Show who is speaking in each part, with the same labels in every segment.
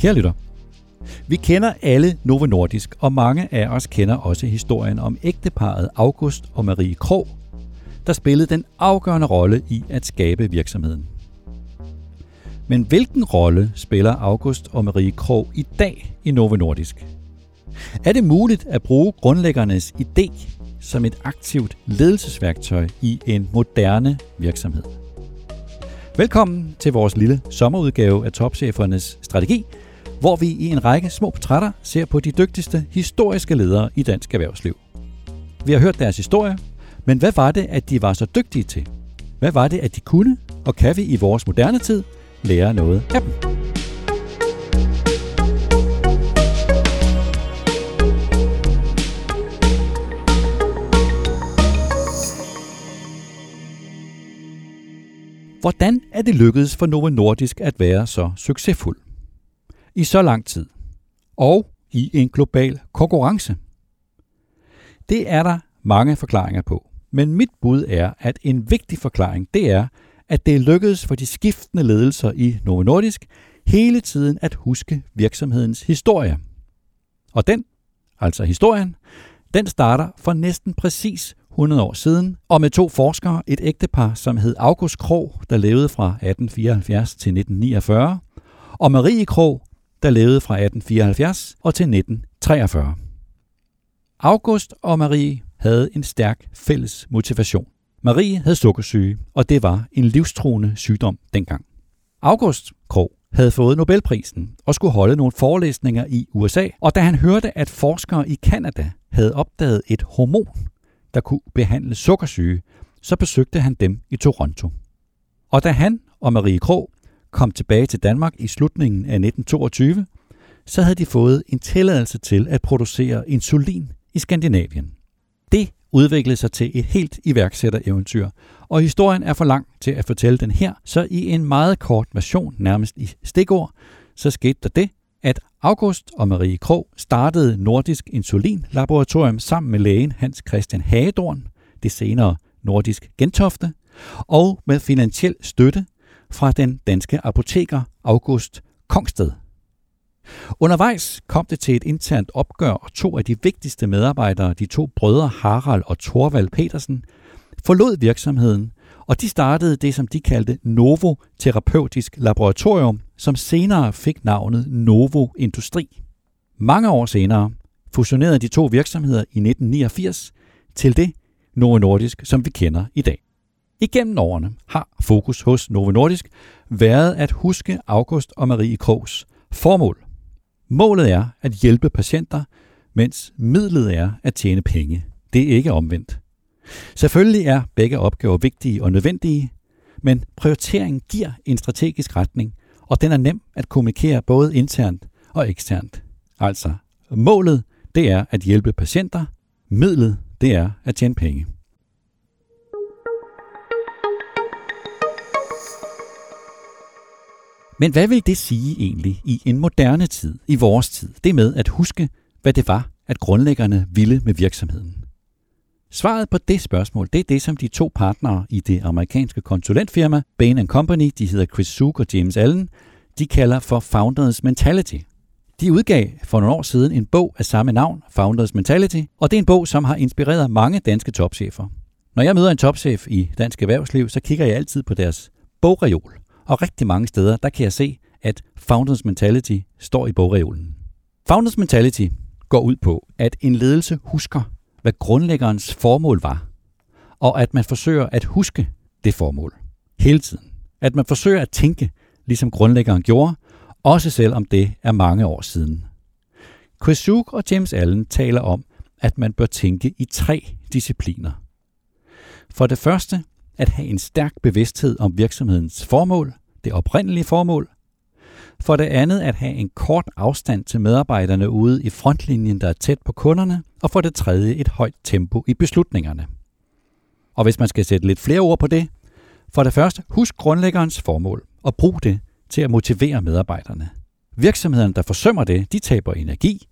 Speaker 1: Kære lytter, vi kender alle Novo Nordisk, og mange af os kender også historien om ægteparet August og Marie Krog, der spillede den afgørende rolle i at skabe virksomheden. Men hvilken rolle spiller August og Marie Krog i dag i Novo Nordisk? Er det muligt at bruge grundlæggernes idé som et aktivt ledelsesværktøj i en moderne virksomhed? Velkommen til vores lille sommerudgave af Topchefernes Strategi, hvor vi i en række små portrætter ser på de dygtigste historiske ledere i dansk erhvervsliv. Vi har hørt deres historie, men hvad var det, at de var så dygtige til? Hvad var det, at de kunne, og kan vi i vores moderne tid lære noget af dem? Hvordan er det lykkedes for Novo Nordisk at være så succesfuld? I så lang tid. Og i en global konkurrence. Det er der mange forklaringer på. Men mit bud er, at en vigtig forklaring, det er, at det lykkedes for de skiftende ledelser i Novo Nordisk hele tiden at huske virksomhedens historie. Og den, altså historien, den starter for næsten præcis 100 år siden, og med to forskere, et ægtepar, som hed August Krog, der levede fra 1874 til 1949, og Marie Krog, der levede fra 1874 og til 1943. August og Marie havde en stærk fælles motivation. Marie havde sukkersyge, og det var en livstruende sygdom dengang. August Krog havde fået Nobelprisen og skulle holde nogle forelæsninger i USA, og da han hørte, at forskere i Kanada havde opdaget et hormon, der kunne behandle sukkersyge, så besøgte han dem i Toronto. Og da han og Marie Krog kom tilbage til Danmark i slutningen af 1922, så havde de fået en tilladelse til at producere insulin i Skandinavien. Det udviklede sig til et helt iværksættereventyr, og historien er for lang til at fortælle den her, så i en meget kort version, nærmest i stikord, så skete der det, at August og Marie Krog startede Nordisk Insulin Laboratorium sammen med lægen Hans Christian Hagedorn, det senere Nordisk Gentofte, og med finansiel støtte fra den danske apoteker August Kongsted. Undervejs kom det til et internt opgør, og to af de vigtigste medarbejdere, de to brødre Harald og Thorvald Petersen, forlod virksomheden, og de startede det, som de kaldte Novo Terapeutisk Laboratorium, som senere fik navnet Novo Industri. Mange år senere fusionerede de to virksomheder i 1989 til det Novo Nordisk, som vi kender i dag. Igennem årene har fokus hos Novo Nordisk været at huske August og Marie Krogs formål. Målet er at hjælpe patienter, mens midlet er at tjene penge. Det er ikke omvendt. Selvfølgelig er begge opgaver vigtige og nødvendige, men prioriteringen giver en strategisk retning, og den er nem at kommunikere både internt og eksternt. Altså, målet det er at hjælpe patienter, midlet det er at tjene penge. Men hvad vil det sige egentlig i en moderne tid, i vores tid, det med at huske, hvad det var, at grundlæggerne ville med virksomheden? Svaret på det spørgsmål, det er det, som de to partnere i det amerikanske konsulentfirma Bain Company, de hedder Chris Suk og James Allen, de kalder for Founders Mentality. De udgav for nogle år siden en bog af samme navn, Founders Mentality, og det er en bog, som har inspireret mange danske topchefer. Når jeg møder en topchef i dansk erhvervsliv, så kigger jeg altid på deres bogreol. Og rigtig mange steder, der kan jeg se, at Founders Mentality står i bogreolen. Founders Mentality går ud på, at en ledelse husker, hvad grundlæggerens formål var, og at man forsøger at huske det formål hele tiden. At man forsøger at tænke, ligesom grundlæggeren gjorde, også selvom det er mange år siden. Chris Suk og James Allen taler om, at man bør tænke i tre discipliner. For det første, at have en stærk bevidsthed om virksomhedens formål, det oprindelige formål. For det andet at have en kort afstand til medarbejderne ude i frontlinjen, der er tæt på kunderne. Og for det tredje et højt tempo i beslutningerne. Og hvis man skal sætte lidt flere ord på det, for det første, husk grundlæggerens formål og brug det til at motivere medarbejderne. Virksomhederne, der forsømmer det, de taber energi,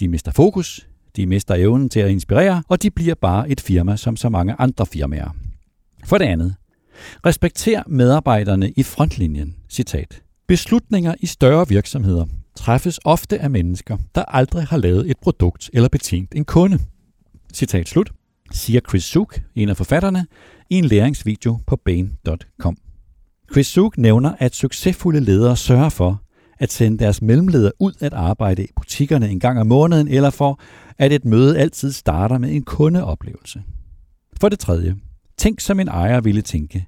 Speaker 1: de mister fokus, de mister evnen til at inspirere, og de bliver bare et firma som så mange andre firmaer. For det andet, respekter medarbejderne i frontlinjen. Citat. Beslutninger i større virksomheder, træffes ofte af mennesker, der aldrig har lavet et produkt eller betjent en kunde. Citat slut, siger Chris Suk, en af forfatterne, i en læringsvideo på Bain.com. Chris Suk nævner, at succesfulde ledere sørger for at sende deres mellemledere ud at arbejde i butikkerne en gang om måneden, eller for, at et møde altid starter med en kundeoplevelse. For det tredje, tænk som en ejer ville tænke.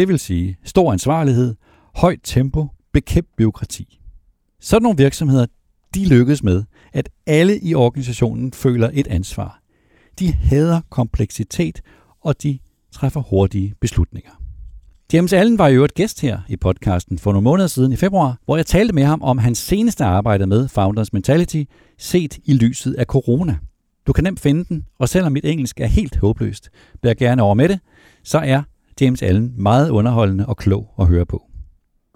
Speaker 1: Det vil sige stor ansvarlighed, højt tempo, bekæmp byråkrati. Sådan nogle virksomheder, de lykkes med, at alle i organisationen føler et ansvar. De hader kompleksitet, og de træffer hurtige beslutninger. James Allen var jo et gæst her i podcasten for nogle måneder siden i februar, hvor jeg talte med ham om hans seneste arbejde med Founders Mentality, set i lyset af corona. Du kan nemt finde den, og selvom mit engelsk er helt håbløst, bliver jeg gerne over med det, så er James Allen meget underholdende og klog at høre på.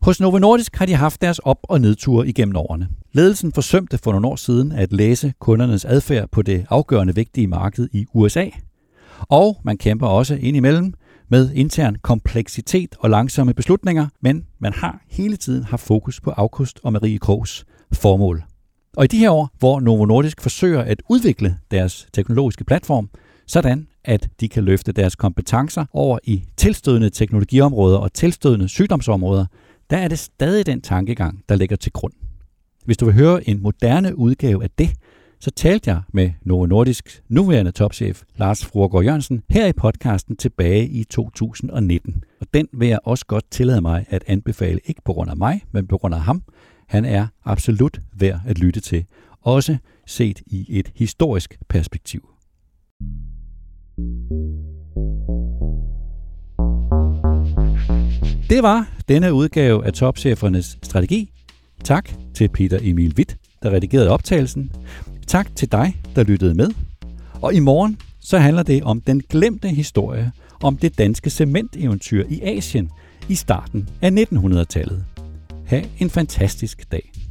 Speaker 1: Hos Novo Nordisk har de haft deres op- og nedture igennem årene. Ledelsen forsømte for nogle år siden at læse kundernes adfærd på det afgørende vigtige marked i USA. Og man kæmper også indimellem med intern kompleksitet og langsomme beslutninger, men man har hele tiden haft fokus på August og Marie Krogs formål. Og i de her år, hvor Novo Nordisk forsøger at udvikle deres teknologiske platform, sådan at de kan løfte deres kompetencer over i tilstødende teknologiområder og tilstødende sygdomsområder, der er det stadig den tankegang, der ligger til grund. Hvis du vil høre en moderne udgave af det, så talte jeg med Novo Nordisk nuværende topchef Lars Fruergaard Jørgensen her i podcasten tilbage i 2019. Og den vil jeg også godt tillade mig at anbefale, ikke på grund af mig, men på grund af ham. Han er absolut værd at lytte til, også set i et historisk perspektiv. Det var denne udgave af Topchefernes Strategi. Tak til Peter Emil Witt, der redigerede optagelsen. Tak til dig, der lyttede med. Og i morgen så handler det om den glemte historie om det danske cementeventyr i Asien i starten af 1900-tallet. Ha' en fantastisk dag.